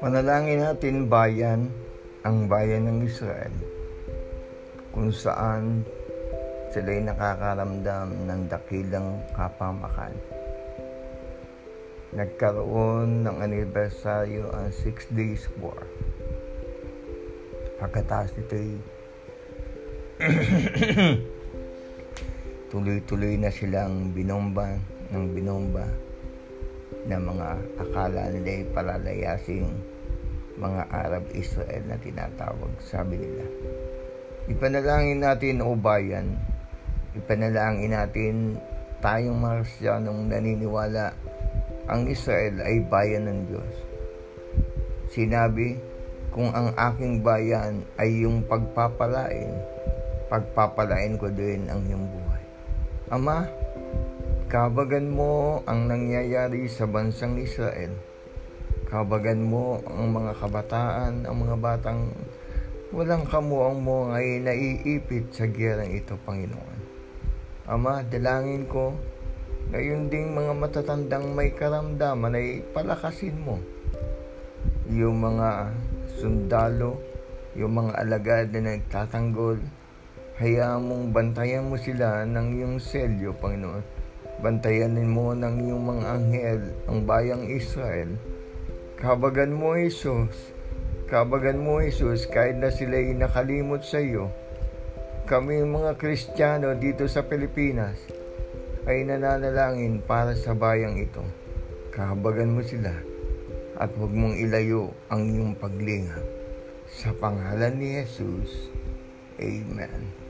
Manalangin natin bayan, ang bayan ng Israel, kung saan sila'y nakakaramdam ng dakilang kapamakan. Nagkaroon ng anibersaryo ang Six Days War. Pagkatapos nito'y tuloy-tuloy na silang binomba ng binomba na mga akala nila ay palalayasing mga Arab Israel na tinatawag, sabi nila. Ipanalangin natin o bayan, ipanalangin natin tayong mga Kristiyanong naniniwala ang Israel ay bayan ng Diyos. Sinabi, kung ang aking bayan ay yung pagpapalain, pagpapalain ko din ang iyong buhay. Ama, Kabagan mo ang nangyayari sa bansang Israel. Kabagan mo ang mga kabataan, ang mga batang walang kamuang mo ngayon naiipit sa giyerang ito, Panginoon. Ama, dalangin ko, ngayon ding mga matatandang may karamdaman ay palakasin mo. Yung mga sundalo, yung mga alagad na nagtatanggol, hayaan mong bantayan mo sila ng iyong selyo, Panginoon Bantayanin mo ng iyong mga anghel ang bayang Israel. Kabagan mo, Jesus. Kabagan mo, Jesus, kahit na sila'y nakalimot sa iyo. Kami mga Kristiyano dito sa Pilipinas ay nananalangin para sa bayang ito. Kabagan mo sila at huwag mong ilayo ang iyong paglingap. Sa pangalan ni Jesus, Amen.